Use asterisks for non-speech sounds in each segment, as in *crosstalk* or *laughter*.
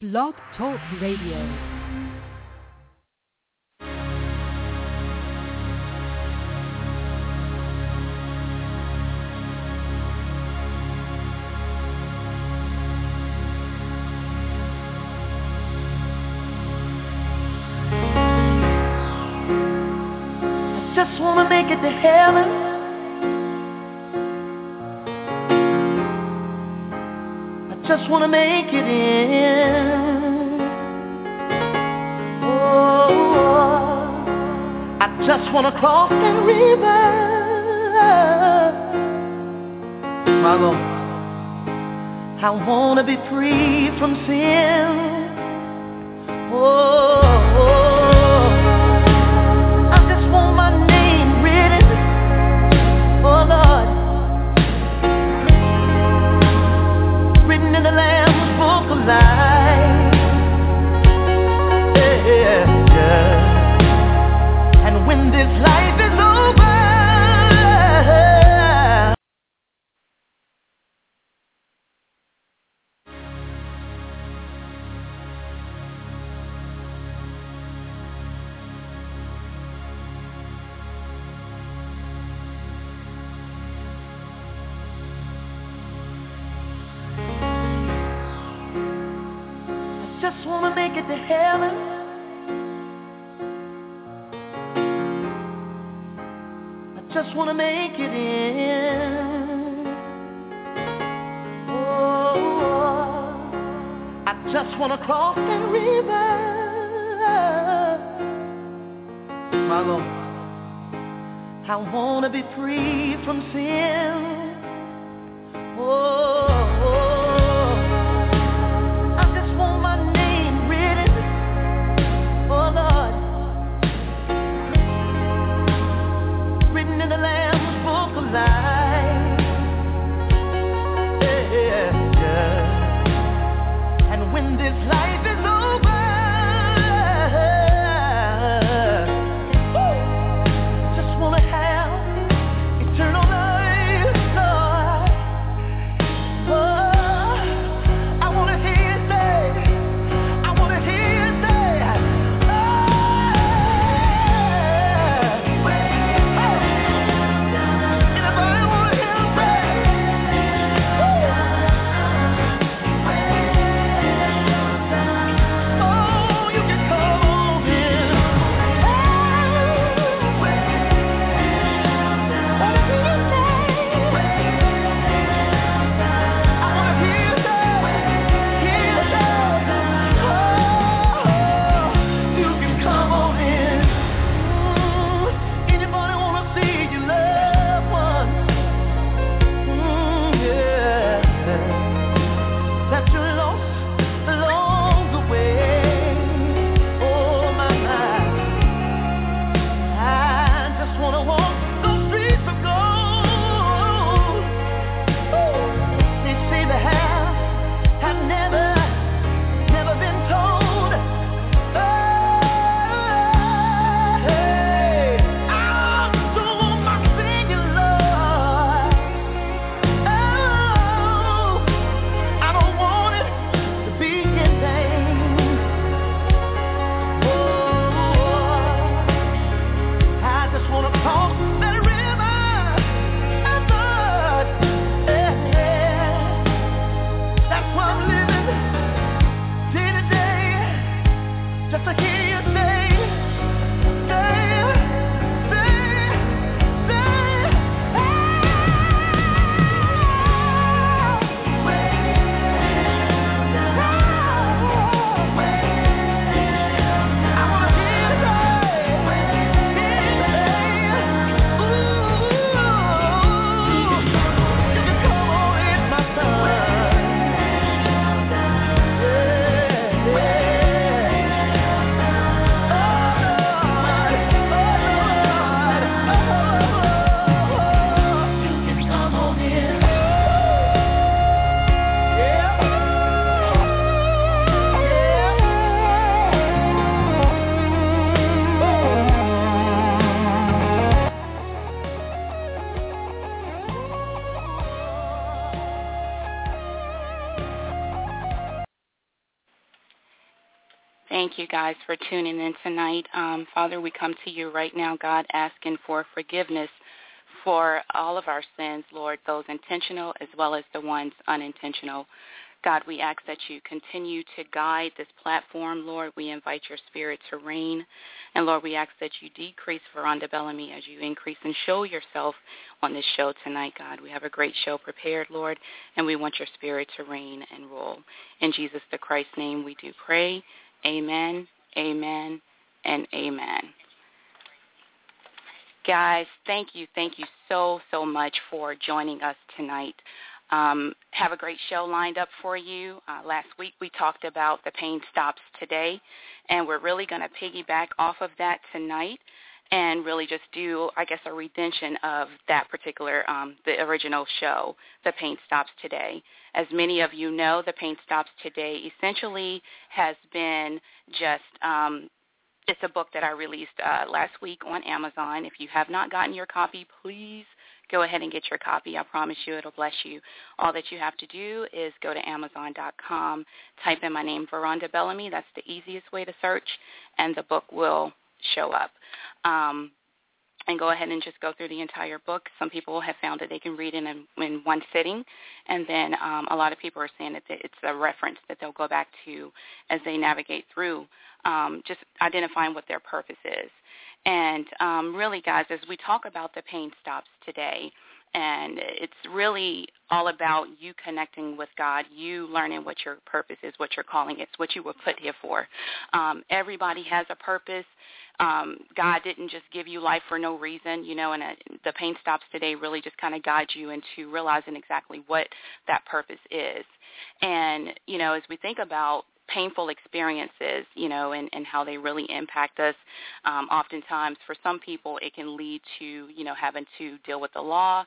Blog Talk Radio. I Just wanna make it to heaven. just wanna make it in. Oh, I just wanna cross that river. My I wanna be free from sin. Oh, That's a hit. For tuning in tonight. Um, Father, we come to you right now, God, asking for forgiveness for all of our sins, Lord, those intentional as well as the ones unintentional. God, we ask that you continue to guide this platform, Lord. We invite your spirit to reign. And Lord, we ask that you decrease Veranda Bellamy as you increase and show yourself on this show tonight, God. We have a great show prepared, Lord, and we want your spirit to reign and rule. In Jesus the Christ's name we do pray. Amen, amen, and amen. Guys, thank you, thank you so, so much for joining us tonight. Um, have a great show lined up for you. Uh, last week we talked about the pain stops today, and we're really going to piggyback off of that tonight and really just do, I guess, a redemption of that particular, um, the original show, The Pain Stops Today. As many of you know, The Pain Stops Today essentially has been just um, it's a book that I released uh, last week on Amazon. If you have not gotten your copy, please go ahead and get your copy. I promise you it'll bless you. All that you have to do is go to Amazon.com, type in my name, Veranda Bellamy. That's the easiest way to search, and the book will show up. Um, and go ahead and just go through the entire book. Some people have found that they can read it in, in one sitting, and then um, a lot of people are saying that it's a reference that they'll go back to as they navigate through um, just identifying what their purpose is. And um, really, guys, as we talk about the pain stops today, and it's really all about you connecting with God, you learning what your purpose is, what your calling is, what you were put here for. Um, everybody has a purpose. Um, God didn't just give you life for no reason, you know, and uh, the pain stops today really just kind of guides you into realizing exactly what that purpose is. And, you know, as we think about painful experiences, you know, and, and how they really impact us. Um, oftentimes, for some people, it can lead to, you know, having to deal with the law.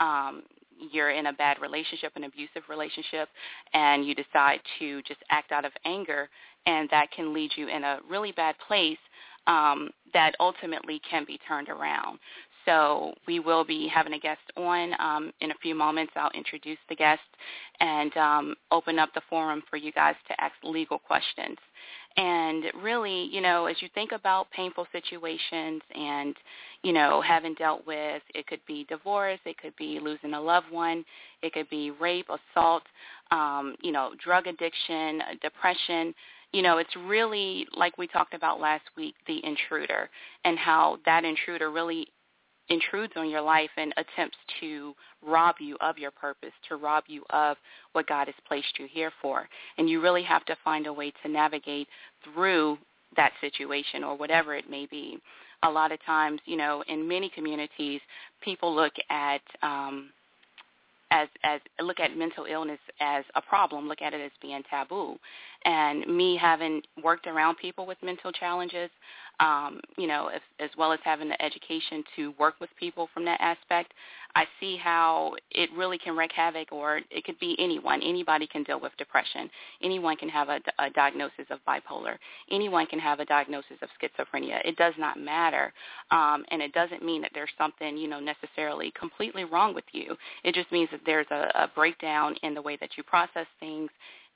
Um, you're in a bad relationship, an abusive relationship, and you decide to just act out of anger, and that can lead you in a really bad place um, that ultimately can be turned around. So we will be having a guest on um, in a few moments. I'll introduce the guest and um, open up the forum for you guys to ask legal questions. And really, you know, as you think about painful situations and, you know, having dealt with, it could be divorce, it could be losing a loved one, it could be rape, assault, um, you know, drug addiction, depression, you know, it's really like we talked about last week, the intruder and how that intruder really intrudes on your life and attempts to rob you of your purpose, to rob you of what God has placed you here for. And you really have to find a way to navigate through that situation or whatever it may be. A lot of times, you know, in many communities, people look at um, as as look at mental illness as a problem, look at it as being taboo. And me having worked around people with mental challenges, um, you know, as, as well as having the education to work with people from that aspect, I see how it really can wreak havoc, or it could be anyone. Anybody can deal with depression. Anyone can have a, a diagnosis of bipolar. Anyone can have a diagnosis of schizophrenia. It does not matter, um, and it doesn't mean that there's something, you know, necessarily completely wrong with you. It just means that there's a, a breakdown in the way that you process things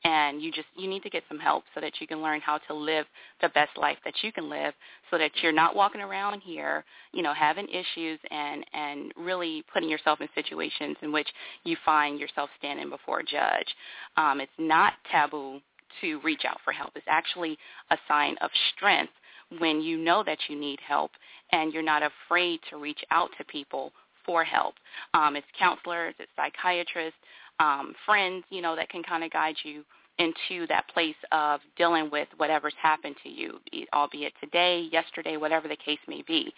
and you just you need to get some help so that you can learn how to live the best life that you can live so that you're not walking around here you know having issues and and really putting yourself in situations in which you find yourself standing before a judge um, it's not taboo to reach out for help it's actually a sign of strength when you know that you need help and you're not afraid to reach out to people for help. Um, it's counselors, it's psychiatrists, um, friends, you know, that can kind of guide you into that place of dealing with whatever's happened to you, albeit today, yesterday, whatever the case may be.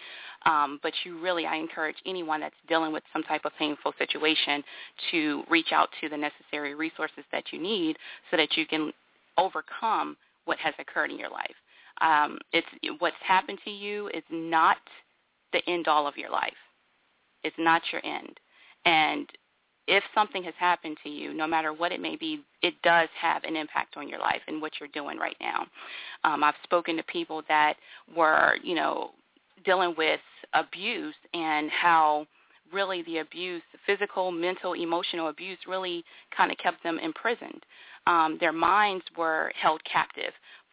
Um, but you really, I encourage anyone that's dealing with some type of painful situation to reach out to the necessary resources that you need so that you can overcome what has occurred in your life. Um, it's what's happened to you is not the end all of your life. It's not your end. And if something has happened to you, no matter what it may be, it does have an impact on your life and what you're doing right now. Um, I've spoken to people that were, you know, dealing with abuse and how really the abuse, physical, mental, emotional abuse, really kind of kept them imprisoned. Um, their minds were held captive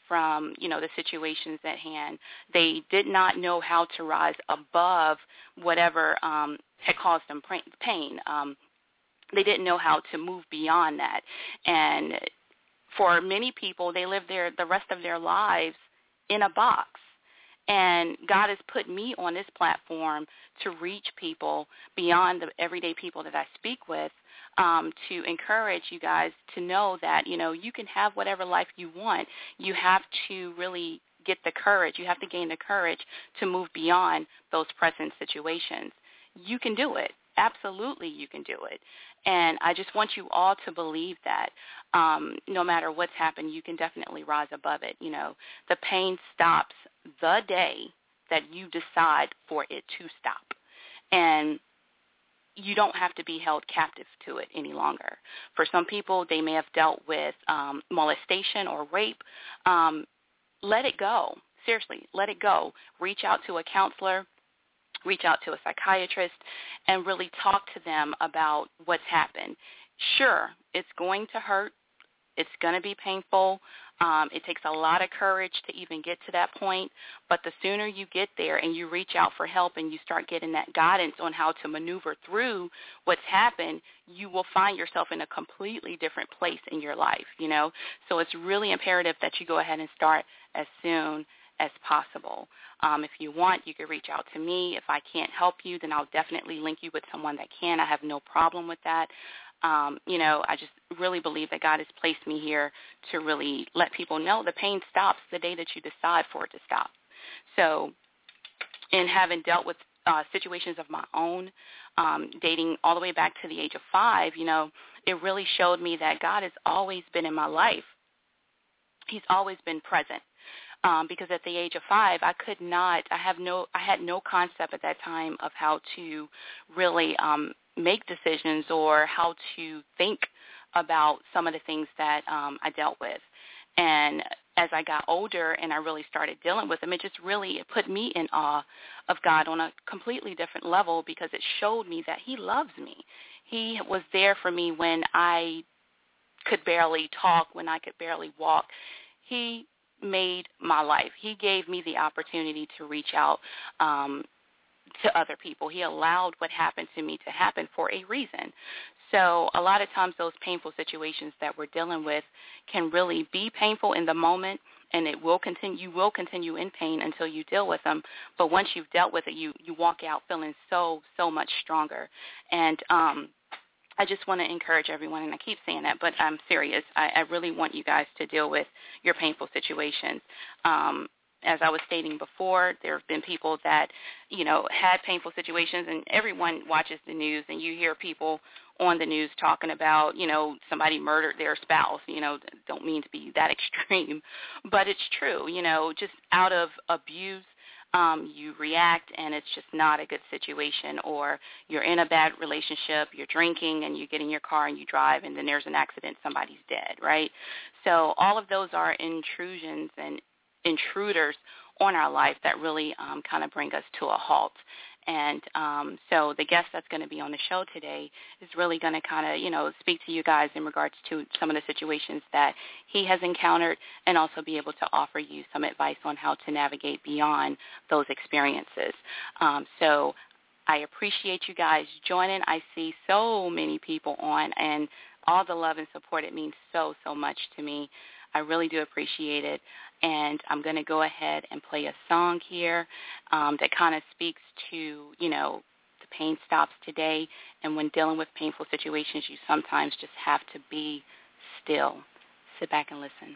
from, you know, the situations at hand. They did not know how to rise above whatever um, had caused them pain. Um, they didn't know how to move beyond that. And for many people, they live their the rest of their lives in a box. And God has put me on this platform to reach people beyond the everyday people that I speak with um, to encourage you guys to know that, you know, you can have whatever life you want. You have to really get the courage. You have to gain the courage to move beyond those present situations. You can do it. Absolutely you can do it. And I just want you all to believe that um, no matter what's happened, you can definitely rise above it. You know, the pain stops the day that you decide for it to stop. And you don't have to be held captive to it any longer. For some people, they may have dealt with um, molestation or rape. Um, let it go. Seriously, let it go. Reach out to a counselor reach out to a psychiatrist and really talk to them about what's happened. Sure, it's going to hurt. It's going to be painful. Um, it takes a lot of courage to even get to that point, but the sooner you get there and you reach out for help and you start getting that guidance on how to maneuver through what's happened, you will find yourself in a completely different place in your life, you know? So it's really imperative that you go ahead and start as soon as possible. Um, if you want, you can reach out to me. If I can't help you, then I'll definitely link you with someone that can. I have no problem with that. Um, you know, I just really believe that God has placed me here to really let people know the pain stops the day that you decide for it to stop. So in having dealt with uh, situations of my own, um, dating all the way back to the age of five, you know, it really showed me that God has always been in my life. He's always been present um, because at the age of five, I could not. I have no. I had no concept at that time of how to really um, make decisions or how to think about some of the things that um, I dealt with. And as I got older and I really started dealing with them, it just really it put me in awe of God on a completely different level because it showed me that He loves me. He was there for me when I could barely talk, when I could barely walk. He made my life. He gave me the opportunity to reach out um, to other people. He allowed what happened to me to happen for a reason. So a lot of times those painful situations that we're dealing with can really be painful in the moment and it will continue you will continue in pain until you deal with them. But once you've dealt with it you you walk out feeling so so much stronger. And um I just want to encourage everyone, and I keep saying that, but I'm serious. I, I really want you guys to deal with your painful situations. Um, as I was stating before, there have been people that, you know, had painful situations, and everyone watches the news, and you hear people on the news talking about, you know, somebody murdered their spouse. You know, don't mean to be that *laughs* extreme, but it's true. You know, just out of abuse um, you react and it's just not a good situation or you're in a bad relationship, you're drinking and you get in your car and you drive and then there's an accident, somebody's dead, right? So all of those are intrusions and intruders on our life that really um, kind of bring us to a halt. And um, so the guest that's going to be on the show today is really going to kind of, you know, speak to you guys in regards to some of the situations that he has encountered and also be able to offer you some advice on how to navigate beyond those experiences. Um, so I appreciate you guys joining. I see so many people on and all the love and support. It means so, so much to me. I really do appreciate it. And I'm going to go ahead and play a song here um, that kind of speaks to, you know, the pain stops today. And when dealing with painful situations, you sometimes just have to be still. Sit back and listen.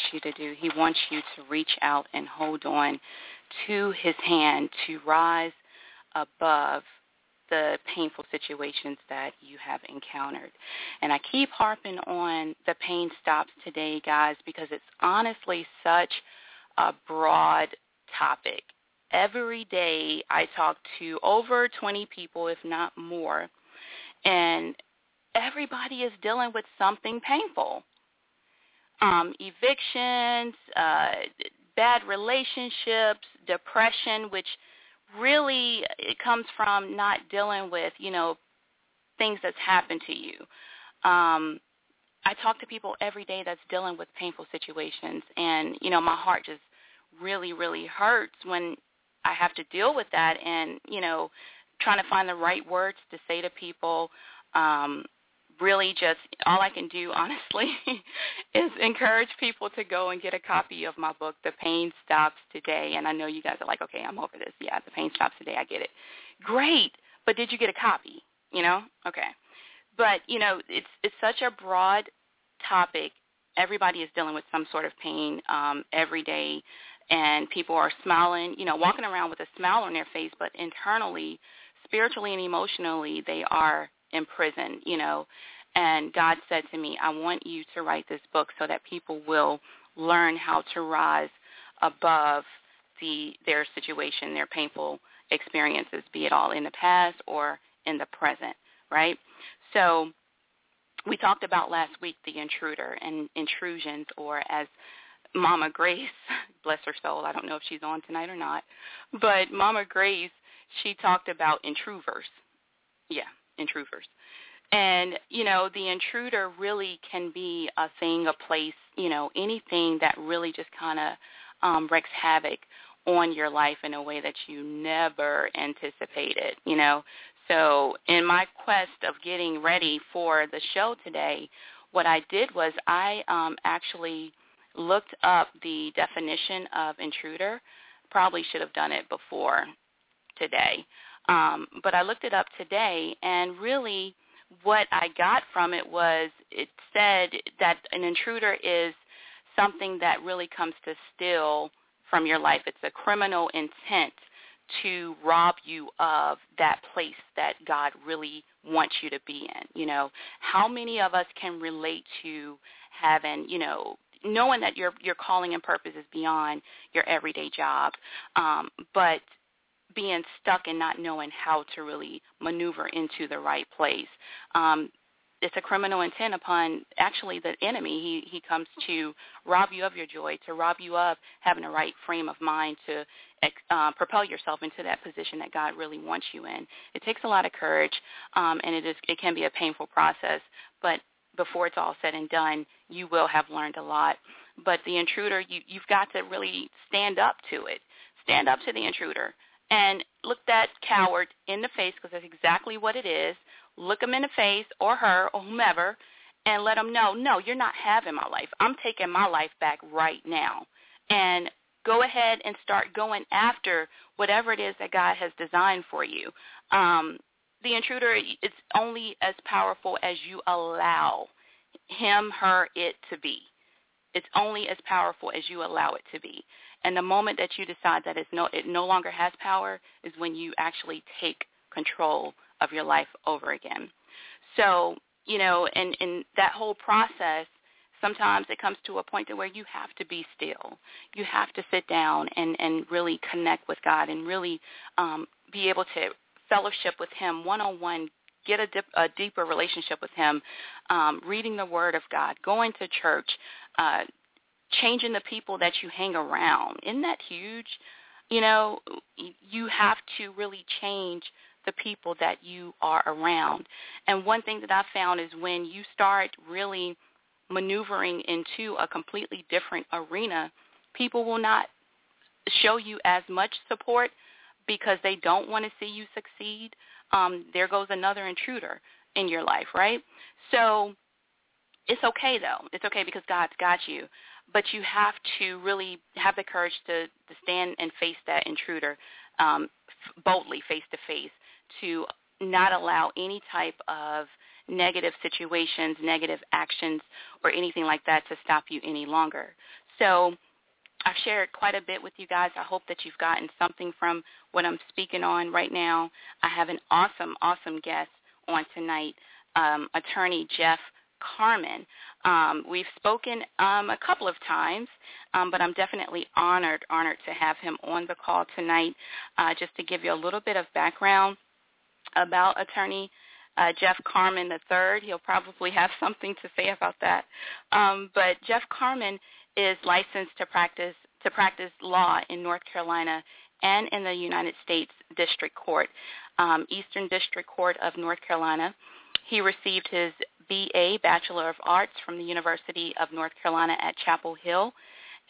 Wants you to do. He wants you to reach out and hold on to his hand to rise above the painful situations that you have encountered. And I keep harping on the pain stops today, guys, because it's honestly such a broad topic. Every day I talk to over 20 people, if not more, and everybody is dealing with something painful. Um, evictions, uh, bad relationships, depression, which really it comes from not dealing with, you know, things that's happened to you. Um, I talk to people every day that's dealing with painful situations, and you know, my heart just really, really hurts when I have to deal with that, and you know, trying to find the right words to say to people. Um, really just all I can do *laughs* honestly is encourage people to go and get a copy of my book, The Pain Stops Today. And I know you guys are like, okay, I'm over this. Yeah, The Pain Stops Today. I get it. Great. But did you get a copy? You know? Okay. But, you know, it's it's such a broad topic. Everybody is dealing with some sort of pain um, every day and people are smiling, you know, walking around with a smile on their face, but internally, spiritually and emotionally, they are in prison, you know. And God said to me, I want you to write this book so that people will learn how to rise above the their situation, their painful experiences, be it all in the past or in the present, right? So we talked about last week the intruder and intrusions or as Mama Grace, *laughs* bless her soul, I don't know if she's on tonight or not, but Mama Grace, she talked about intruders. Yeah, intruders. And, you know, the intruder really can be a thing, a place, you know, anything that really just kind of um, wreaks havoc on your life in a way that you never anticipated, you know. So in my quest of getting ready for the show today, what I did was I um, actually looked up the definition of intruder. Probably should have done it before today. Um, but I looked it up today, and really what I got from it was it said that an intruder is something that really comes to steal from your life. It's a criminal intent to rob you of that place that God really wants you to be in. You know, how many of us can relate to having, you know, knowing that your your calling and purpose is beyond your everyday job, um, but being stuck and not knowing how to really maneuver into the right place. Um, it's a criminal intent upon actually the enemy. He he comes to rob you of your joy, to rob you of having a right frame of mind to uh, propel yourself into that position that God really wants you in. It takes a lot of courage, um, and it is it can be a painful process. But before it's all said and done, you will have learned a lot. But the intruder, you you've got to really stand up to it. Stand up to the intruder and look that coward in the face because that's exactly what it is. Look him in the face or her or whomever and let them know, no, you're not having my life. I'm taking my life back right now. And go ahead and start going after whatever it is that God has designed for you. Um, the intruder is only as powerful as you allow him, her, it to be. It's only as powerful as you allow it to be. And the moment that you decide that no, it no longer has power is when you actually take control of your life over again. So, you know, and, and that whole process, sometimes it comes to a point to where you have to be still. You have to sit down and, and really connect with God and really um, be able to fellowship with him one-on-one, get a, dip, a deeper relationship with him, um, reading the Word of God, going to church, uh, changing the people that you hang around. Isn't that huge? You know, you have to really change the people that you are around. And one thing that I found is when you start really maneuvering into a completely different arena, people will not show you as much support because they don't want to see you succeed. Um, there goes another intruder in your life, right? So it's okay though. It's okay because God's got you but you have to really have the courage to, to stand and face that intruder um, boldly face to face to not allow any type of negative situations, negative actions, or anything like that to stop you any longer. So I've shared quite a bit with you guys. I hope that you've gotten something from what I'm speaking on right now. I have an awesome, awesome guest on tonight, um, attorney Jeff Carmon. Um, we've spoken um, a couple of times, um, but I'm definitely honored, honored to have him on the call tonight. Uh, just to give you a little bit of background about attorney uh, Jeff Carmon III. He'll probably have something to say about that. Um, but Jeff Carmon is licensed to practice to practice law in North Carolina and in the United States District Court, um, Eastern District Court of North Carolina. He received his BA, Bachelor of Arts, from the University of North Carolina at Chapel Hill.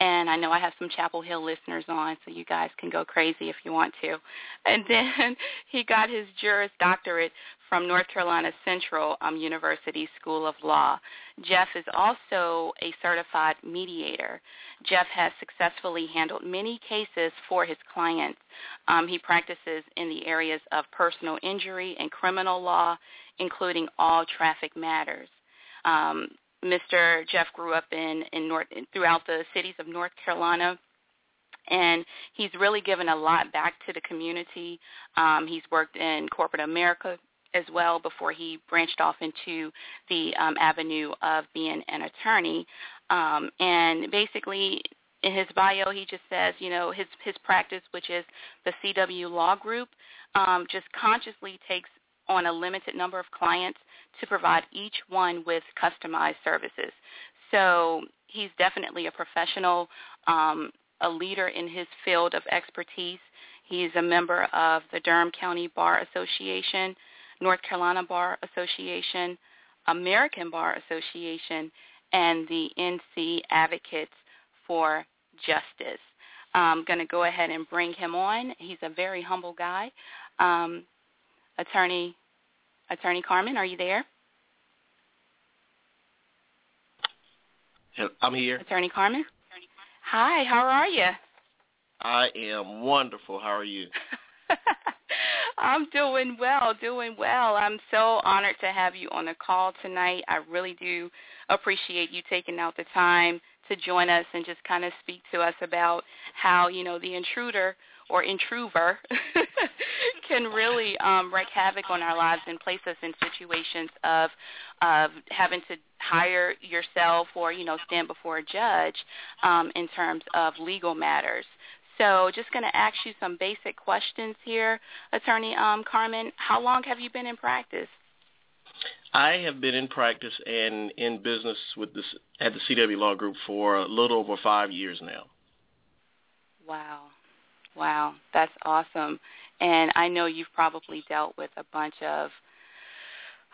And I know I have some Chapel Hill listeners on, so you guys can go crazy if you want to. And then *laughs* he got his Juris Doctorate from North Carolina Central um, University School of Law. Jeff is also a certified mediator. Jeff has successfully handled many cases for his clients. Um, he practices in the areas of personal injury and criminal law, including all traffic matters. Um, Mr. Jeff grew up in, in North, throughout the cities of North Carolina and he's really given a lot back to the community. Um, he's worked in corporate America as well before he branched off into the um, avenue of being an attorney. Um, and basically, in his bio, he just says, you know, his his practice, which is the CW Law Group, um, just consciously takes on a limited number of clients to provide each one with customized services. So he's definitely a professional, um, a leader in his field of expertise. He's a member of the Durham County Bar Association, North Carolina Bar Association, American Bar Association, and the NC Advocates for Justice. I'm going to go ahead and bring him on. He's a very humble guy. Um, Attorney Attorney Carmon, are you there? I'm here. Attorney Carmon? Hi, how are you? I am wonderful. How are you? *laughs* I'm doing well, doing well. I'm so honored to have you on the call tonight. I really do appreciate you taking out the time to join us and just kind of speak to us about how, you know, the intruder or intruver *laughs* *laughs* can really um, wreak havoc on our lives and place us in situations of of having to hire yourself or you know stand before a judge um, in terms of legal matters. So just going to ask you some basic questions here, Attorney um, Carmon. How long have you been in practice? I have been in practice and in business with this at the CW Law Group for a little over five years now. Wow, wow, that's awesome. And I know you've probably dealt with a bunch of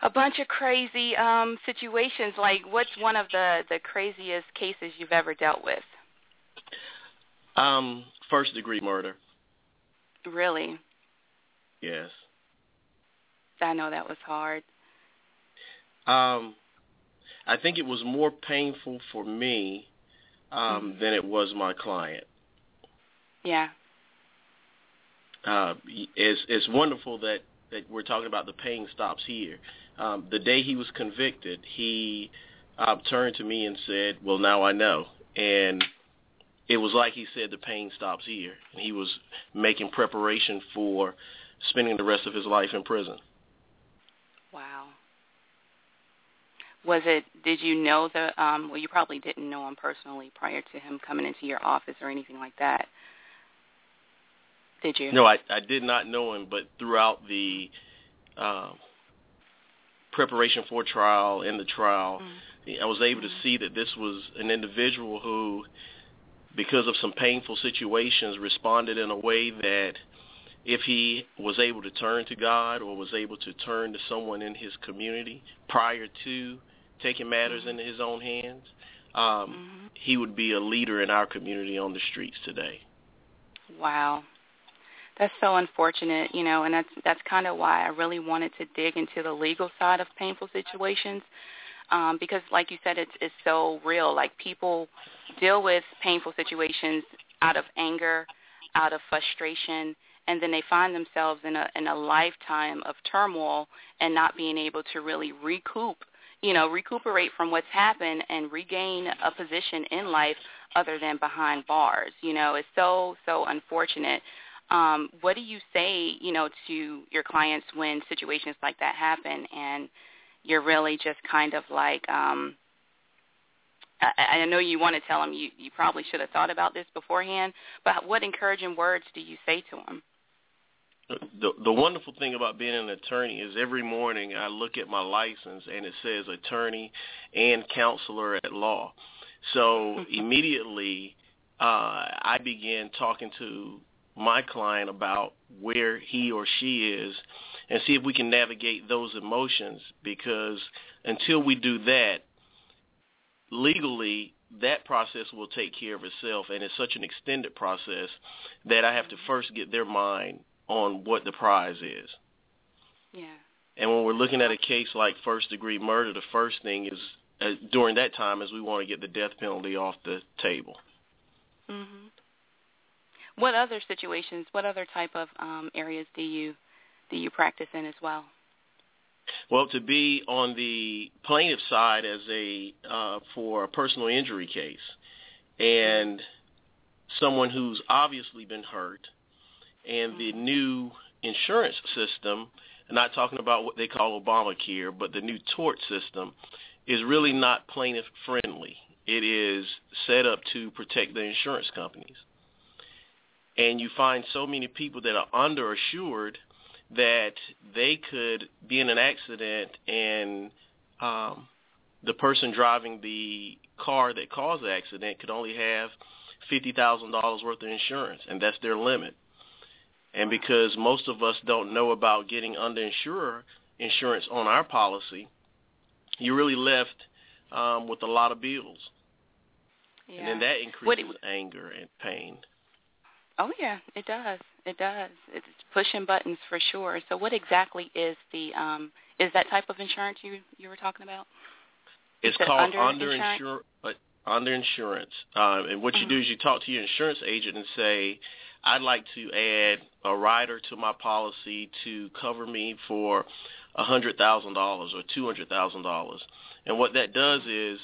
a bunch of crazy um, situations. Like, what's one of the the craziest cases you've ever dealt with? Um, first degree murder. Really? Yes. I know that was hard. Um, I think it was more painful for me um, mm-hmm. than it was my client. Yeah. Uh, it's it's wonderful that that we're talking about the pain stops here. Um, the day he was convicted, he uh, turned to me and said, "Well, now I know." And it was like he said the pain stops here and he was making preparation for spending the rest of his life in prison wow was it did you know the um well you probably didn't know him personally prior to him coming into your office or anything like that did you no i i did not know him but throughout the um preparation for trial and the trial mm-hmm. i was able to see that this was an individual who because of some painful situations, responded in a way that if he was able to turn to God or was able to turn to someone in his community prior to taking matters mm-hmm. into his own hands, um, mm-hmm. he would be a leader in our community on the streets today. Wow. That's so unfortunate, you know, and that's that's kind of why I really wanted to dig into the legal side of painful situations um, because, like you said, it's it's so real. Like people deal with painful situations out of anger, out of frustration, and then they find themselves in a in a lifetime of turmoil and not being able to really recoup you know recuperate from what's happened and regain a position in life other than behind bars you know it's so so unfortunate um what do you say you know to your clients when situations like that happen and you're really just kind of like um I, I know you want to tell them you, you probably should have thought about this beforehand, but what encouraging words do you say to them? The the wonderful thing about being an attorney is every morning I look at my license and it says attorney and counselor at law. So *laughs* immediately uh I begin talking to my client about where he or she is and see if we can navigate those emotions because until we do that legally that process will take care of itself and it's such an extended process that I have to first get their mind on what the prize is. Yeah. And when we're looking at a case like first degree murder, the first thing is uh, during that time is we want to get the death penalty off the table. Mhm. What other situations, what other type of um areas do you do you practice in as well? Well, to be on the plaintiff side as a uh, for a personal injury case, and someone who's obviously been hurt, and the new insurance system, not talking about what they call Obamacare, but the new tort system, is really not plaintiff friendly. It is set up to protect the insurance companies. And you find so many people that are underinsured that they could be in an accident and um, the person driving the car that caused the accident could only have fifty thousand dollars worth of insurance, and that's their limit. And because most of us don't know about getting underinsured insurance on our policy, you're really left um, with a lot of bills, Yeah. and then that What increases anger and pain. Oh yeah, it does. It does. It's pushing buttons for sure. So what exactly is the um is that type of insurance you you were talking about? It's it called under underinsurance. Uh, underinsurance. Um, and what you Mhm. do is you talk to your insurance agent and say, "I'd like to add a rider to my policy to cover me for a hundred thousand dollars or two hundred thousand dollars." And what that does is,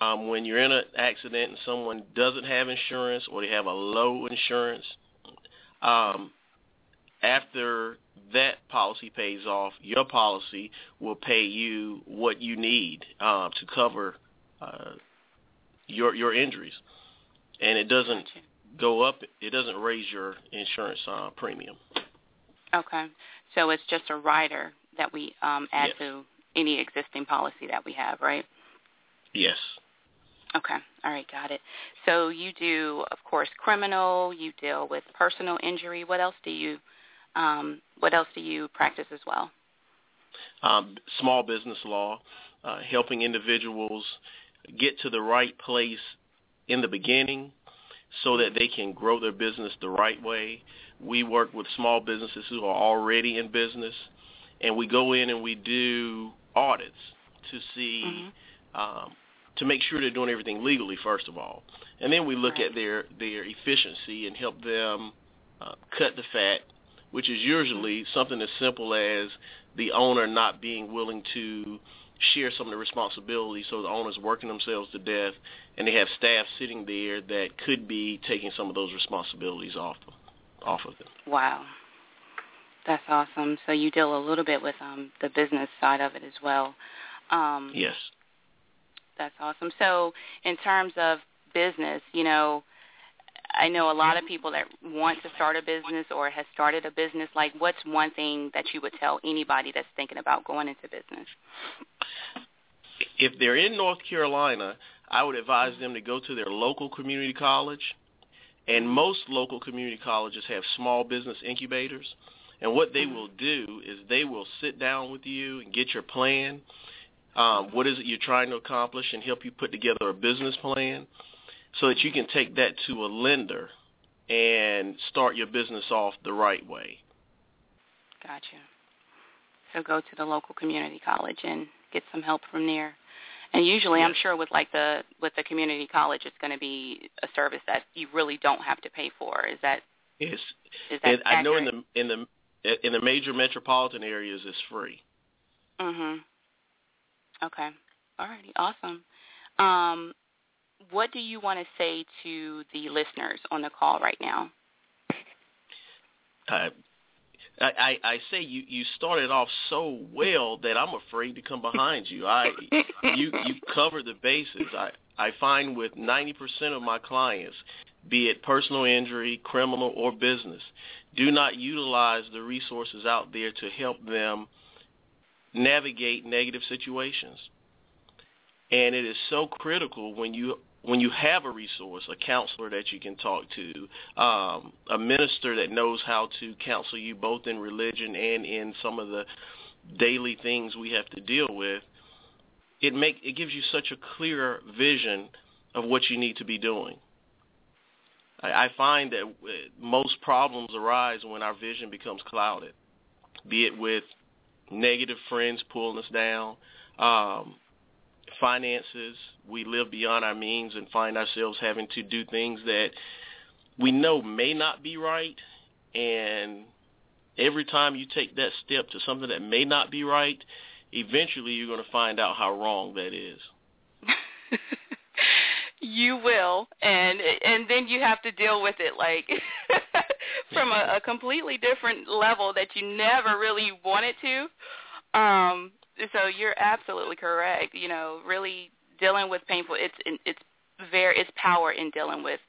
um, when you're in an accident and someone doesn't have insurance or they have a low insurance, um, after that policy pays off, your policy will pay you what you need um, to cover uh, your your injuries, and it doesn't go up. It doesn't raise your insurance uh, premium. Okay. So it's just a rider that we um add Yes. to any existing policy that we have, right? Yes. Okay. All right, got it. So you do of course criminal, you deal with personal injury. What else do you um what else do you practice as well? Um, small business law, uh, helping individuals get to the right place in the beginning so that they can grow their business the right way. We work with small businesses who are already in business, and we go in and we do audits to see Mhm. um, to make sure they're doing everything legally first of all, and then we look Right. at their their efficiency and help them uh, cut the fat, which is usually something as simple as the owner not being willing to share some of the responsibility so the owner's working themselves to death, and they have staff sitting there that could be taking some of those responsibilities off them, off of them. Wow. That's awesome. So you deal a little bit with um the business side of it as well. Um Yes. That's awesome. So in terms of business, you know, I know a lot of people that want to start a business or has started a business. Like, what's one thing that you would tell anybody that's thinking about going into business? If they're in North Carolina, I would advise them to go to their local community college, and most local community colleges have small business incubators. And what they mm-hmm. will do is they will sit down with you and get your plan. Um, what is it you're trying to accomplish, and help you put together a business plan so that you can take that to a lender and start your business off the right way. Gotcha. So go to the local community college and get some help from there. And usually, I'm sure with like the with the community college, it's going to be a service that you really don't have to pay for. Is that It's, Is that it, I know in the in the in the major metropolitan areas it's free. Mhm. Okay. All righty. Awesome. Um, what do you want to say to the listeners on the call right now? I, I I say you you started off so well that I'm afraid to come behind you. I you you cover the bases. I I find with 90% of my clients, be it personal injury, criminal or business, do not utilize the resources out there to help them navigate negative situations. And it is so critical when you when you have a resource, a counselor that you can talk to, um, a minister that knows how to counsel you both in religion and in some of the daily things we have to deal with, it make it gives you such a clear vision of what you need to be doing. I, I find that uh, most problems arise when our vision becomes clouded, be it with negative friends pulling us down, um, finances. We live beyond our means and find ourselves having to do things that we know may not be right. And every time you take that step to something that may not be right, eventually you're going to find out how wrong that is. *laughs* you will, and and then you have to deal with it like *laughs* from a, a completely different level that you never really wanted to. Um, so you're absolutely correct. You know, really dealing with painful. It's it's very it's power in dealing with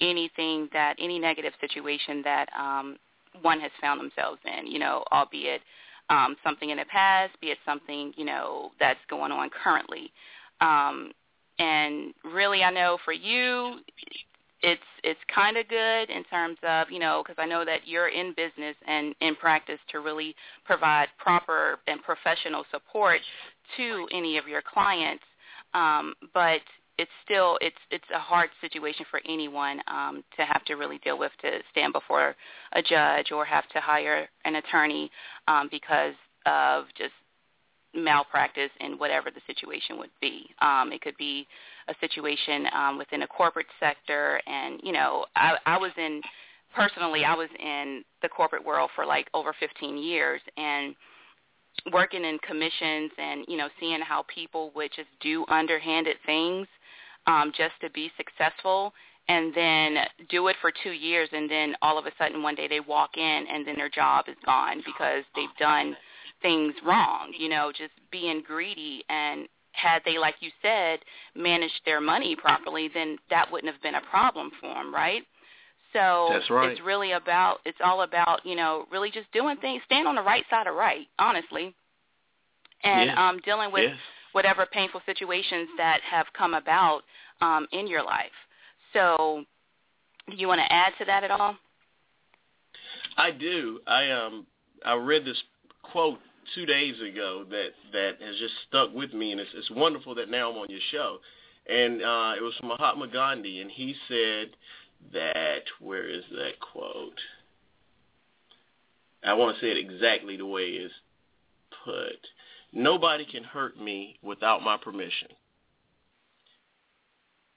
anything that any negative situation that um, one has found themselves in. You know, albeit um, something in the past, be it something you know that's going on currently. Um, and really, I know for you, it's it's kind of good in terms of you know because I know that you're in business and in practice to really provide proper and professional support to any of your clients. Um, but it's still it's it's a hard situation for anyone um, to have to really deal with to stand before a judge or have to hire an attorney um, because of just malpractice in whatever the situation would be. Um, it could be a situation um, within a corporate sector, and you know, I, I was in personally, I was in the corporate world for like over 15 years, and working in commissions and you know seeing how people would just do underhanded things um, just to be successful and then do it for two years and then all of a sudden one day they walk in and then their job is gone because they've done things wrong, you know, just being greedy and had they, like you said, managed their money properly, then that wouldn't have been a problem for them, right? So right. it's really about, it's all about, you know, really just doing things, staying on the right side of right, honestly, and Yeah. um, dealing with Yes. whatever painful situations that have come about um, in your life. So do you want to add to that at all? I do. I um I read this quote two days ago that that has just stuck with me, and it's it's wonderful that now I'm on your show. And uh, it was from Mahatma Gandhi, and he said that where is that quote? I want to say it exactly the way it's put. Nobody can hurt me without my permission.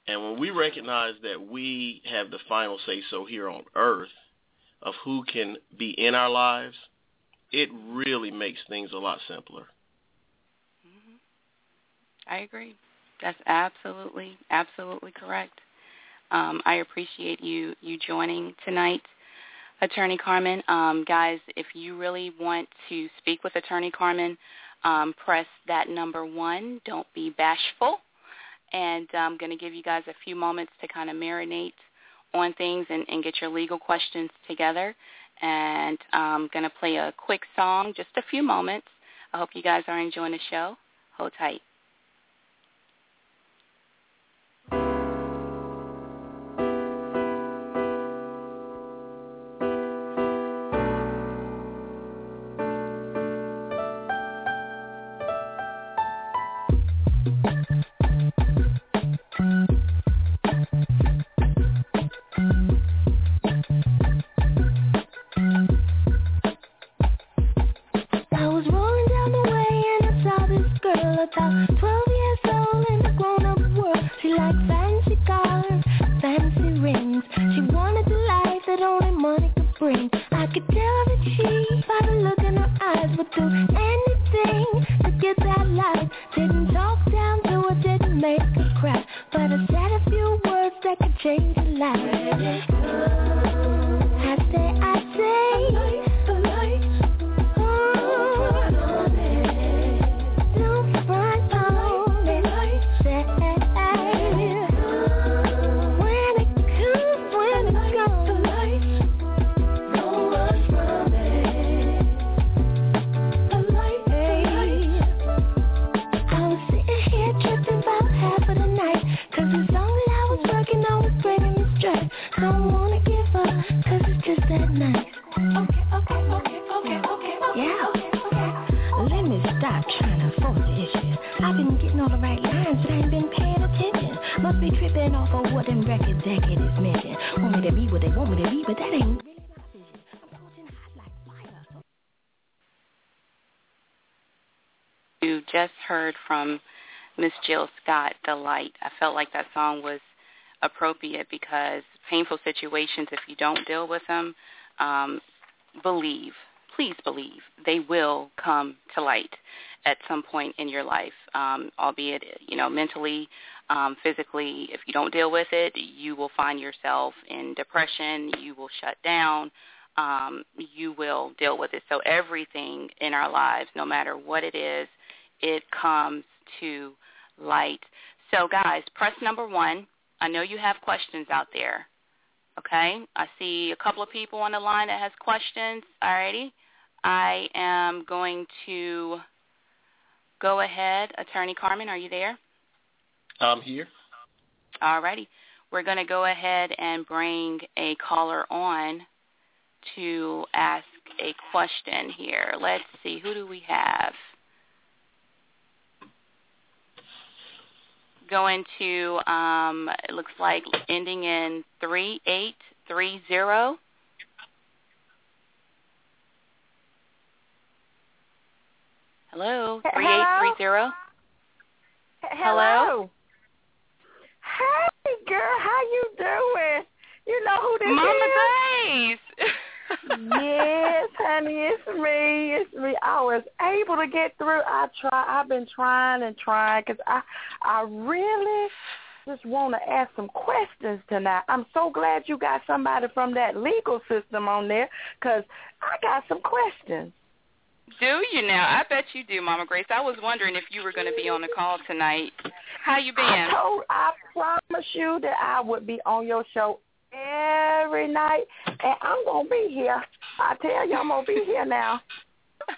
And when we recognize that we have the final say so here on earth of who can be in our lives, it really makes things a lot simpler. I agree. That's absolutely, absolutely correct. Um, I appreciate you you joining tonight, Attorney Carmon. Um, guys, if you really want to speak with Attorney Carmon, um, press that number one. Don't be bashful. And I'm going to give you guys a few moments to kind of marinate on things and, and get your legal questions together. And I'm going to play a quick song, just a few moments. I hope you guys are enjoying the show. Hold tight. Felt like that song was appropriate because painful situations, if you don't deal with them, um, believe, please believe, they will come to light at some point in your life, um, albeit, you know, mentally, um, physically. If you don't deal with it, you will find yourself in depression. You will shut down. Um, you will deal with it. So everything in our lives, no matter what it is, it comes to light. So guys, press number one. I know you have questions out there. Okay? I see a couple of people on the line that has questions. Alrighty. I am going to go ahead. Attorney Carmon, are you there? I'm here. Alrighty. We're going to go ahead and bring a caller on to ask a question here. Let's see. Who do we have? Going to, um, it looks like ending in 3830. Hello, 3830. Hello. Hello. Hey, girl, how you doing? You know who this Mama is? Grace. *laughs* yes, honey, it's me. It's me. I was able to get through. I try. I've been trying and trying because I, I really just want to ask some questions tonight. I'm so glad you got somebody from that legal system on there because I got some questions. Do you now? I bet you do, Mama Grace. I was wondering if you were going to be on the call tonight. How you been? I told, I promise you that I would be on your show every night, and I'm gonna be here. I tell you, I'm gonna be here now.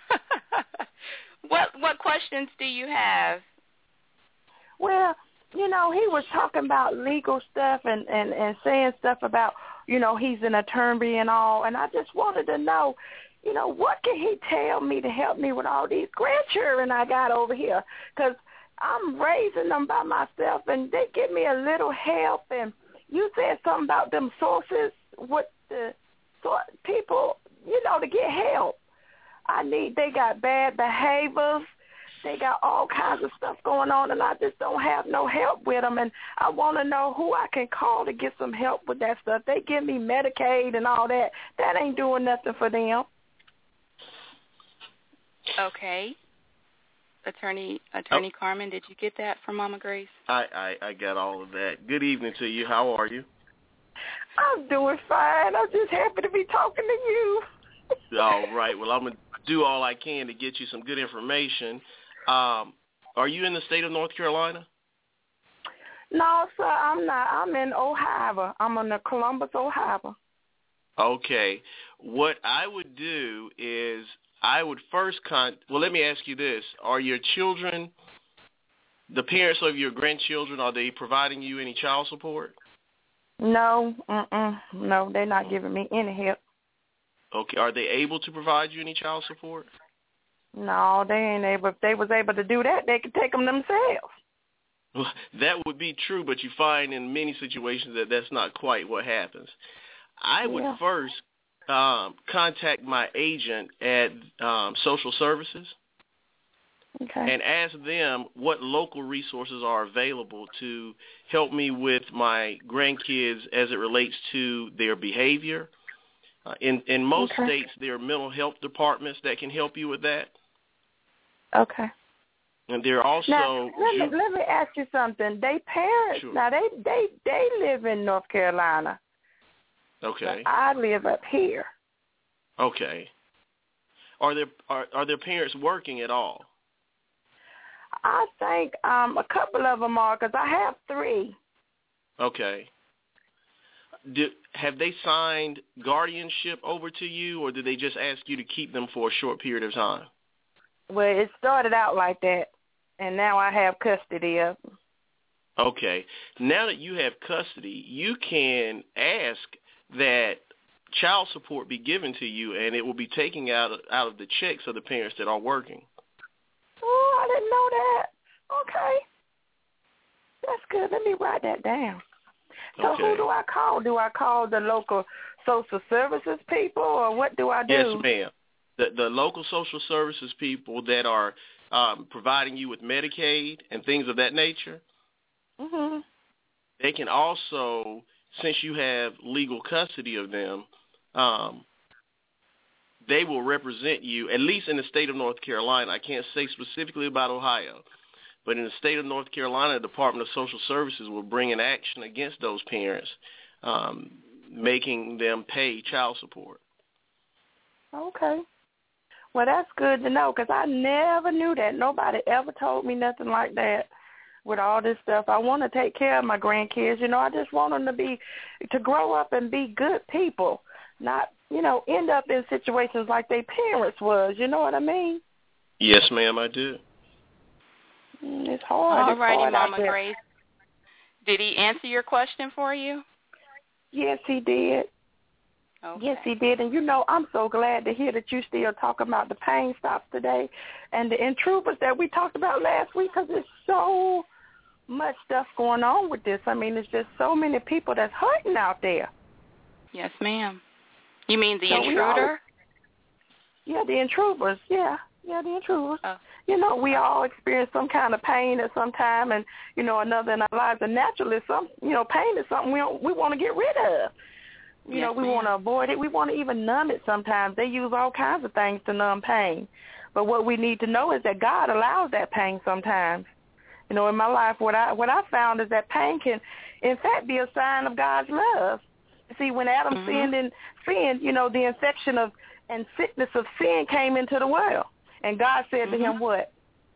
*laughs* what what questions do you have? Well, you know, he was talking about legal stuff and and and saying stuff about you know he's an attorney and all, and I just wanted to know. You know, what can he tell me to help me with all these grandchildren I got over here? Because I'm raising them by myself, and they give me a little help, and you said something about them sources with the so people, you know, to get help. I need they got bad behaviors. They got all kinds of stuff going on, and I just don't have no help with them. And I want to know who I can call to get some help with that stuff. They give me Medicaid and all that. That ain't doing nothing for them. Okay. Attorney Attorney oh. Carmon, did you get that from Mama Grace? I, I I got all of that. Good evening to you. How are you? I'm doing fine. I'm just happy to be talking to you. *laughs* all right. Well, I'm gonna do all I can to get you some good information. Um, are you in the state of North Carolina? No, sir. I'm not. I'm in Ohio. I'm in the Columbus, Ohio. Okay. What I would do is I would first con. Well, let me ask you this: Are your children, the parents of your grandchildren, are they providing you any child support? No, mm no, they're not giving me any help. Okay, are they able to provide you any child support? No, they ain't able. If they was able to do that, they could take them themselves. Well, that would be true, but you find in many situations that that's not quite what happens. I would yeah. first um, contact my agent at um, social services okay. and ask them what local resources are available to help me with my grandkids as it relates to their behavior. Uh, in in most okay. states, there are mental health departments that can help you with that. Okay. And there are also now, let me let me ask you something. They parents Sure. now they they they live in North Carolina. Okay, But I live up here. okay. Are there are are their parents working at all? I think um a couple of them are because I have three. Okay. Do, have they signed guardianship over to you, or did they just ask you to keep them for a short period of time? Well, it started out like that, and now I have custody of them. Okay. Now that you have custody, you can ask that child support be given to you, and it will be taken out of, out of the checks of the parents that are working. Oh, I didn't know that. Okay. That's good. Let me write that down. So Okay. who do I call? Do I call the local social services people, or what do I do? Yes, ma'am. The the local social services people that are um, providing you with Medicaid and things of that nature, Mm-hmm. they can also, since you have legal custody of them, um, they will represent you, at least in the state of North Carolina. I can't say specifically about Ohio, but in the state of North Carolina, the Department of Social Services will bring an action against those parents, um, making them pay child support. Okay. Well, that's good to know because I never knew that. Nobody ever told me nothing like that. With all this stuff, I want to take care of my grandkids. You know, I just want them to be, to grow up and be good people, not you know end up in situations like their parents was. You know what I mean? Yes, ma'am, I do. Mm, It's hard. All it's righty, hard out Mama. Grace. Did he answer your question for you? Yes, he did. Okay. Yes, he did. And you know, I'm so glad to hear that you still talk about the pain stops today and the intruders that we talked about last week because it's so much stuff going on with this. I mean, there's just so many people that's hurting out there. Yes, ma'am. You mean the So we all- intruder? Yeah, the intruders. Yeah, yeah, the intruders. Oh. You know, we all experience some kind of pain at some time, and you know, another in our lives. And naturally, some you know, pain is something we don't, we want to get rid of. You know, we ma'am. want to avoid it. We want to even numb it sometimes. They use all kinds of things to numb pain. But what we need to know is that God allows that pain sometimes. You know, in my life, what I what I found is that pain can, in fact, be a sign of God's love. See, when Adam Mhm. sinned and sinned, you know, the infection of and sickness of sin came into the world, and God said to him, Mhm. "What?"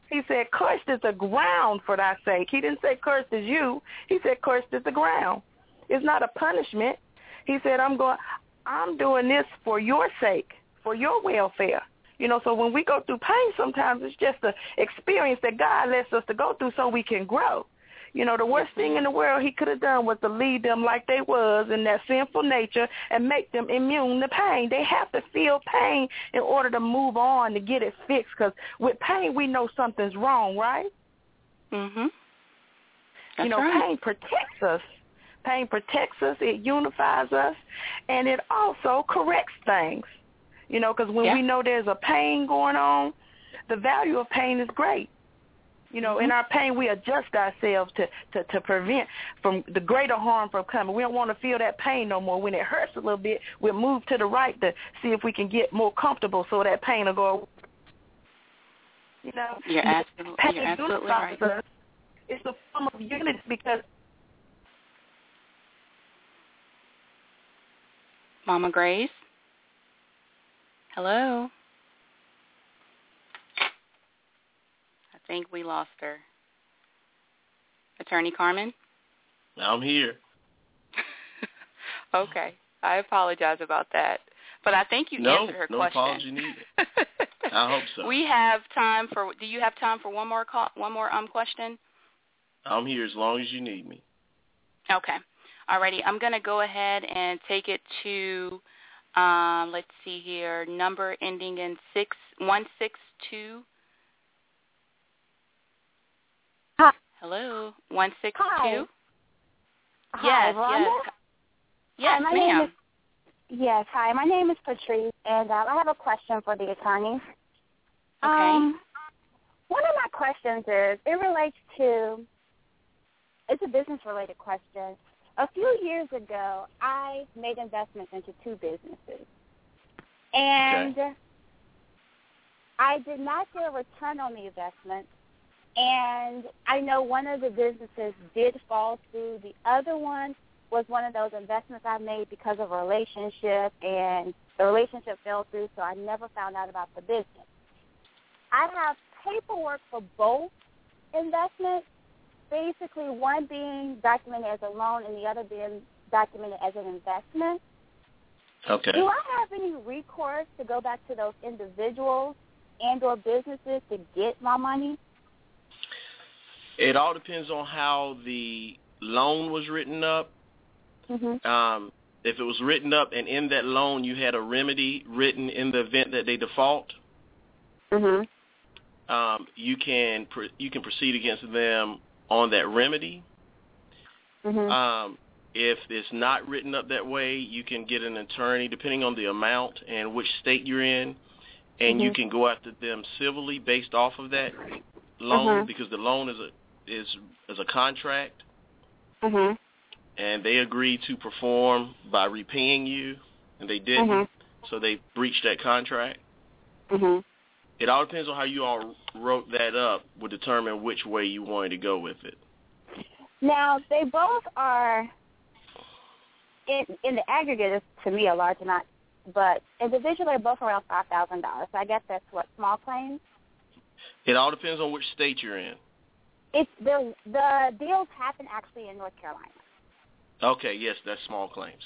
He said, "Cursed is the ground for thy sake." He didn't say, "Cursed is you." He said, "Cursed is the ground." It's not a punishment. He said, "I'm going. I'm doing this for your sake, for your welfare." You know, so when we go through pain, sometimes it's just an experience that God lets us to go through so we can grow. You know, the worst thing in the world he could have done was to leave them like they was in their sinful nature and make them immune to pain. They have to feel pain in order to move on to get it fixed. Because with pain, we know something's wrong, right? Mhm. You know, right. pain protects us. Pain protects us. It unifies us, and it also corrects things. You know, because when Yeah. we know there's a pain going on, the value of pain is great. You know, in Mhm. our pain, we adjust ourselves to, to to prevent from the greater harm from coming. We don't want to feel that pain no more. When it hurts a little bit, we'll move to the right to see if we can get more comfortable, so that pain will go. You know, You're absolutely, pain you're absolutely right. us. It's a form of unity because Mama Grace? Hello? I think we lost her. Attorney Carmon? I'm here. *laughs* okay. I apologize about that. But I think you No, answered her no question. apology needed. *laughs* I hope so. We have time for do you have time for one more call, one more um question? I'm here as long as you need me. Okay. Alrighty, I'm going to go ahead and take it to, um, let's see here, number ending in six one six two. Hi. Hello, one six Hi. two. Hi, Yes, Rhonda. yes, yes, my name ma'am. is- Yes, hi. My name is Patrice, and um, I have a question for the attorney. Okay. Um, one of my questions is it relates to it's a business related question. A few years ago, I made investments into two businesses, and I did not get a return on the investment And I know one of the businesses did fall through. The other one was one of those investments I made because of a relationship, and the relationship fell through, so I never found out about the business. I have paperwork for both investments, basically one being documented as a loan and the other being documented as an investment. Okay. Do I have any recourse to go back to those individuals and or businesses to get my money? It all depends on how the loan was written up. Mm-hmm. Um, if it was written up and in that loan you had a remedy written in the event that they default, Mm-hmm. um, you can pr- you can proceed against them on that remedy. Mm-hmm. Um, if it's not written up that way, you can get an attorney depending on the amount and which state you're in, and you Mhm. can go after them civilly based off of that loan Mhm. because the loan is a is is a contract, mm-hmm. and they agreed to perform by repaying you, and they didn't, Mhm. so they breached that contract. It all depends on how you all wrote that up would determine which way you wanted to go with it. Now they both are in in the aggregate is to me a large amount, but individually they're both around five thousand dollars. So I guess that's what small claims. It all depends on which state you're in. It's the the deals happen actually in North Carolina. Okay, yes, that's small claims.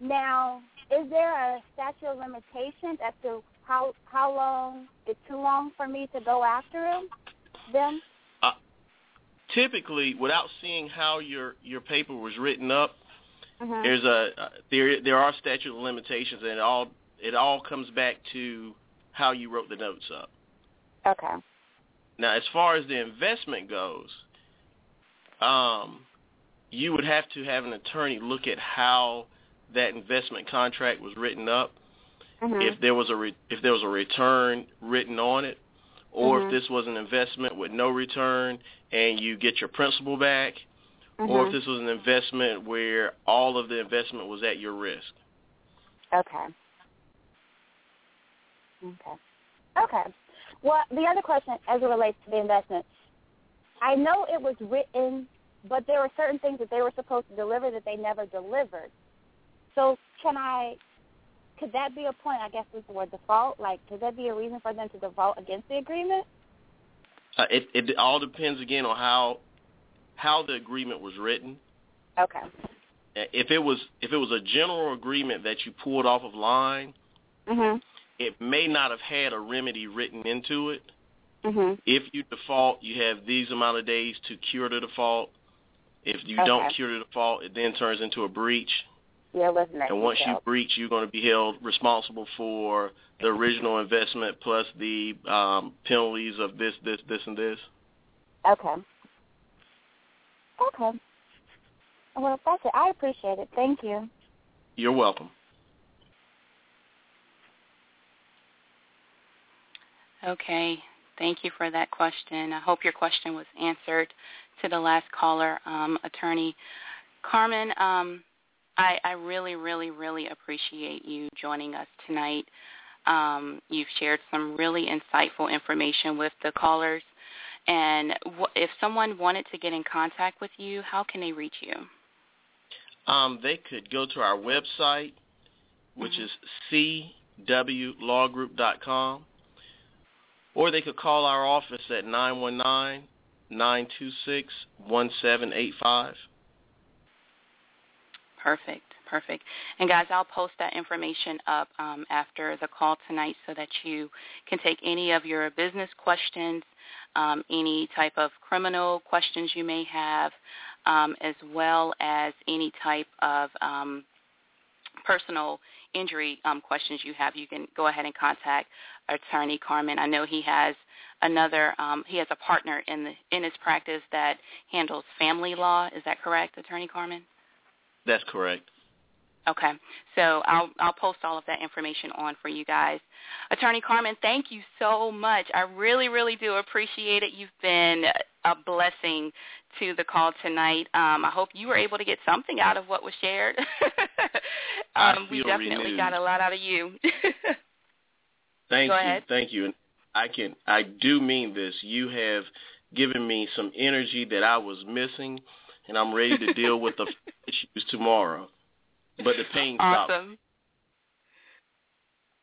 Now, is there a statute of limitations as to how how long is too long for me to go after them? Them? Typically, without seeing how your your paper was written up, Mm-hmm. there's a uh, there there are statute of limitations, and it all it all comes back to how you wrote the notes up. Okay. Now, as far as the investment goes, um, you would have to have an attorney look at how that investment contract was written up. Mm-hmm. If there was a re- if there was a return written on it, or Mhm. if this was an investment with no return and you get your principal back, or Mm-hmm. if this was an investment where all of the investment was at your risk. Okay. Okay. Okay. Well, the other question as it relates to the investment, I know it was written, but there were certain things that they were supposed to deliver that they never delivered. So can I, could that be a point, I guess is the word default? Like, could that be a reason for them to default against the agreement? Uh, it it all depends again on how how the agreement was written. Okay. If it was if it was a general agreement that you pulled off of line, Mhm. it may not have had a remedy written into it. Mhm. If you default, you have these amount of days to cure the default. If you don't cure the default, it then turns into a breach. Yeah, wasn't that And once you detailed? breach, you're going to be held responsible for the original investment plus the um, penalties of this, this, this, and this. Okay. Okay. Well, that's it. I appreciate it. Thank you. You're welcome. Okay. Thank you for that question. I hope your question was answered to the last caller, um, Attorney Carmon. Um, I, I really, really, really appreciate you joining us tonight. Um, you've shared some really insightful information with the callers. And wh- if someone wanted to get in contact with you, how can they reach you? Um, they could go to our website, which Mhm. is cwlawgroup.com, or they could call our office at 919-926-1785. Perfect, perfect. And guys, I'll post that information up um, after the call tonight so that you can take any of your business questions, um, any type of criminal questions you may have, um, as well as any type of um, personal injury um, questions you have. You can go ahead and contact Attorney Carmon. I know he has another. Um, he has a partner in the in his practice that handles family law. Is that correct, Attorney Carmon? That's correct. Okay, so I'll I'll post all of that information on for you guys. Attorney Carmon, thank you so much. I really really do appreciate it. You've been a blessing to the call tonight. Um, I hope you were able to get something out of what was shared. *laughs* Um, we definitely renewed. got a lot out of you. *laughs* Thank Go you. ahead. Thank you. And I can I do mean this. You have given me some energy that I was missing, and I'm ready to deal with the *laughs* issues tomorrow. But the pain stops. Awesome.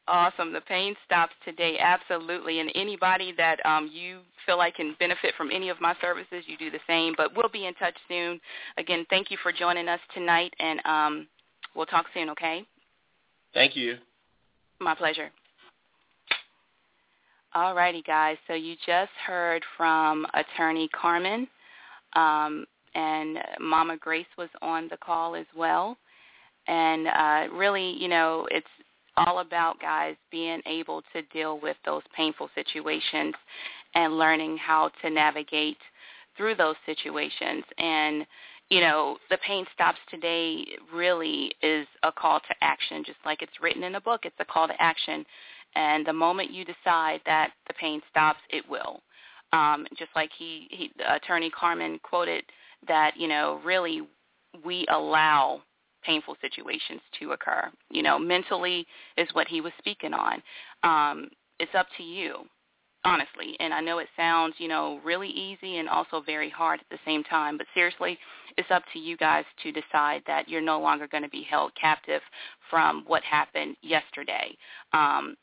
Awesome. The pain stops today, absolutely. And anybody that um, you feel like can benefit from any of my services, you do the same. But we'll be in touch soon. Again, thank you for joining us tonight, and um, we'll talk soon, okay? Thank you. My pleasure. All righty, guys. So you just heard from Attorney Carmon, um, and Mama Grace was on the call as well. And uh, really, you know, it's all about guys being able to deal with those painful situations and learning how to navigate through those situations. And you know the pain stops today really is a call to action just like it's written in a book. It's a call to action. And the moment you decide that the pain stops it will. Um just like he, he attorney Carmon quoted that you know really we allow painful situations to occur. You know, mentally is what he was speaking on. Um, it's up to you, honestly. And I know it sounds, you know, really easy and also very hard at the same time. But seriously, it's up to you guys to decide that you're no longer going to be held captive from what happened yesterday. Um,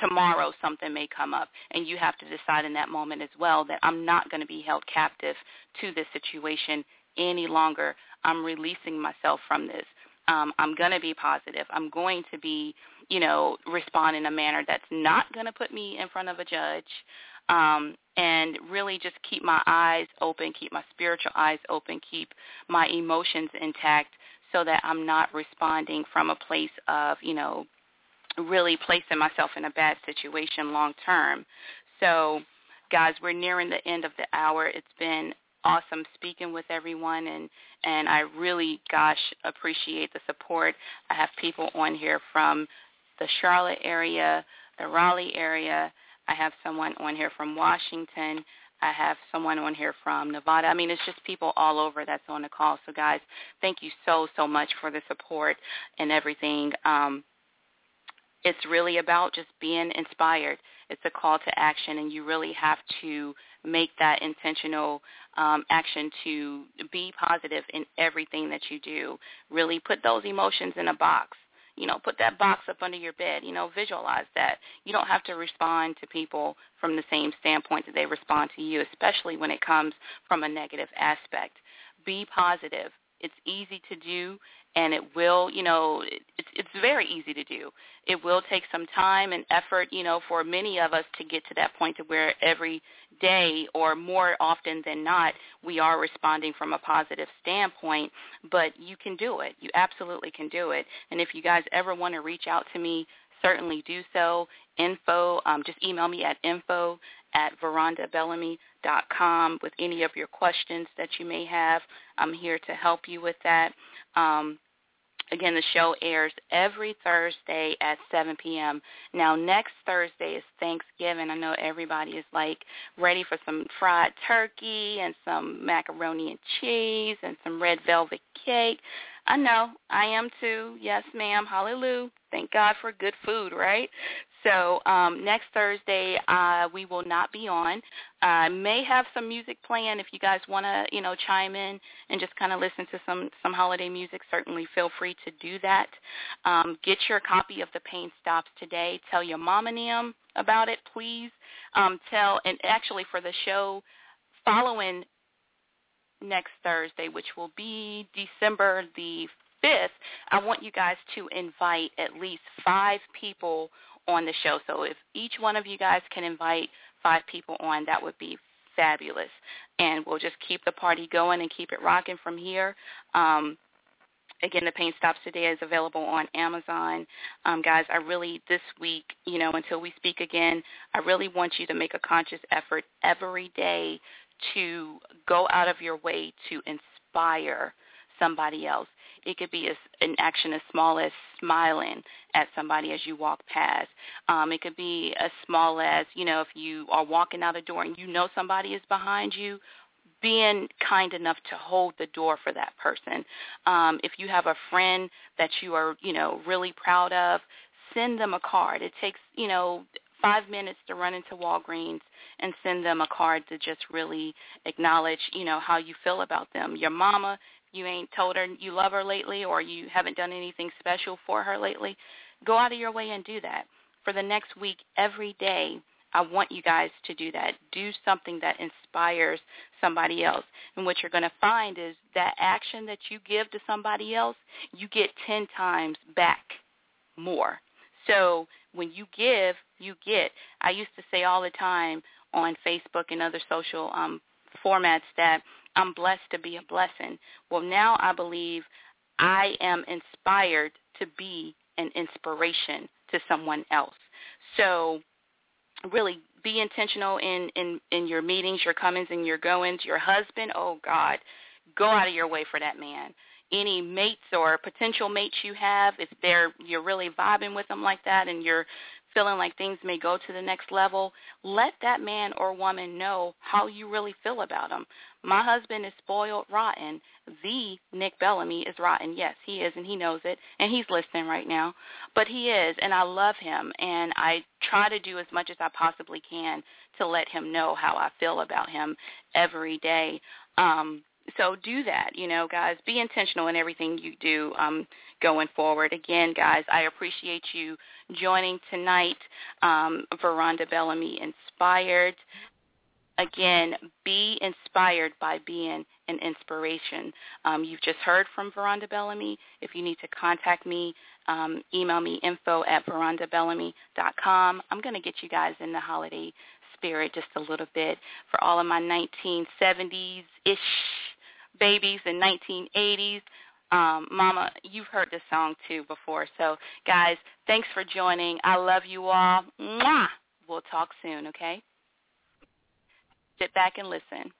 tomorrow something may come up and you have to decide in that moment as well that I'm not going to be held captive to this situation any longer. I'm releasing myself from this. Um, I'm going to be positive. I'm going to be, you know, respond in a manner that's not going to put me in front of a judge. Um, and really just keep my eyes open, keep my spiritual eyes open, keep my emotions intact so that I'm not responding from a place of, you know, really placing myself in a bad situation long term. So, guys, we're nearing the end of the hour. It's been awesome speaking with everyone and and I really gosh appreciate the support. I have people on here from the Charlotte area, the Raleigh area. I have someone on here from Washington. I have someone on here from Nevada. I mean, it's just people all over that's on the call. So, guys, thank you so, so much for the support and everything. Um, it's really about just being inspired. It's a call to action, and you really have to make that intentional um, action to be positive in everything that you do. Really put those emotions in a box. You know, put that box up under your bed. You know, visualize that. You don't have to respond to people from the same standpoint that they respond to you, especially when it comes from a negative aspect. Be positive. It's easy to do, and it will, you know, it's it's very easy to do. It will take some time and effort, you know, for many of us to get to that point to where every day or more often than not we are responding from a positive standpoint, but you can do it. You absolutely can do it. And if you guys ever want to reach out to me, certainly do so. Info, um, just email me at info at verondabellamy.com with any of your questions that you may have. I'm here to help you with that. Um, Again, the show airs every Thursday at 7 p.m. Now, next Thursday is Thanksgiving. I know everybody is like ready for some fried turkey and some macaroni and cheese and some red velvet cake. I know. I am too. Yes, ma'am. Hallelujah. Thank God for good food, right? So um, next Thursday uh, we will not be on. I may have some music playing if you guys want to, you know, chime in and just kind of listen to some some holiday music. Certainly feel free to do that. Um, get your copy of The Pain Stops today. Tell your mom and them about it, please. Um, tell and actually for the show following next Thursday, which will be December the 5th, I want you guys to invite at least five people on the show. So if each one of you guys can invite five people on, that would be fabulous. And we'll just keep the party going and keep it rocking from here. Um, again, the Pain Stops Today is available on Amazon. Um, guys, I really, this week, you know, until we speak again, I really want you to make a conscious effort every day to go out of your way to inspire somebody else. It could be an action as small as smiling at somebody as you walk past. Um, it could be as small as, you know, if you are walking out a door and you know somebody is behind you, being kind enough to hold the door for that person. Um, if you have a friend that you are, you know, really proud of, send them a card. It takes, you know, five minutes to run into Walgreens and send them a card to just really acknowledge, you know, how you feel about them. Your mama, you ain't told her you love her lately or you haven't done anything special for her lately, go out of your way and do that. For the next week, every day, I want you guys to do that. Do something that inspires somebody else. And what you're going to find is that action that you give to somebody else, you get 10 times back more. So when you give, you get. I used to say all the time on Facebook and other social um, formats that I'm blessed to be a blessing. Well, now I believe I am inspired to be an inspiration to someone else. So really be intentional in, in, in your meetings, your comings and your goings. Your husband, oh God, go out of your way for that man. Any mates or potential mates you have, if they're you're really vibing with them like that and you're feeling like things may go to the next level, let that man or woman know how you really feel about them. My husband is spoiled rotten. The Nick Bellamy is rotten. Yes, he is, and he knows it, and he's listening right now. But he is, and I love him, and I try to do as much as I possibly can to let him know how I feel about him every day. Um, so do that, you know, guys. Be intentional in everything you do um, going forward. Again, guys, I appreciate you joining tonight. Um, Veronda Bellamy Inspired. Again, be inspired by being an inspiration. Um, you've just heard from Veronda Bellamy. If you need to contact me, um, email me info at verondabellamy.com. I'm going to get you guys in the holiday spirit just a little bit for all of my 1970s-ish babies and 1980s. Um, Mama, you've heard this song too before. So, guys, thanks for joining. I love you all. Mwah! We'll talk soon, okay? Sit back and listen.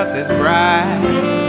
up is bright.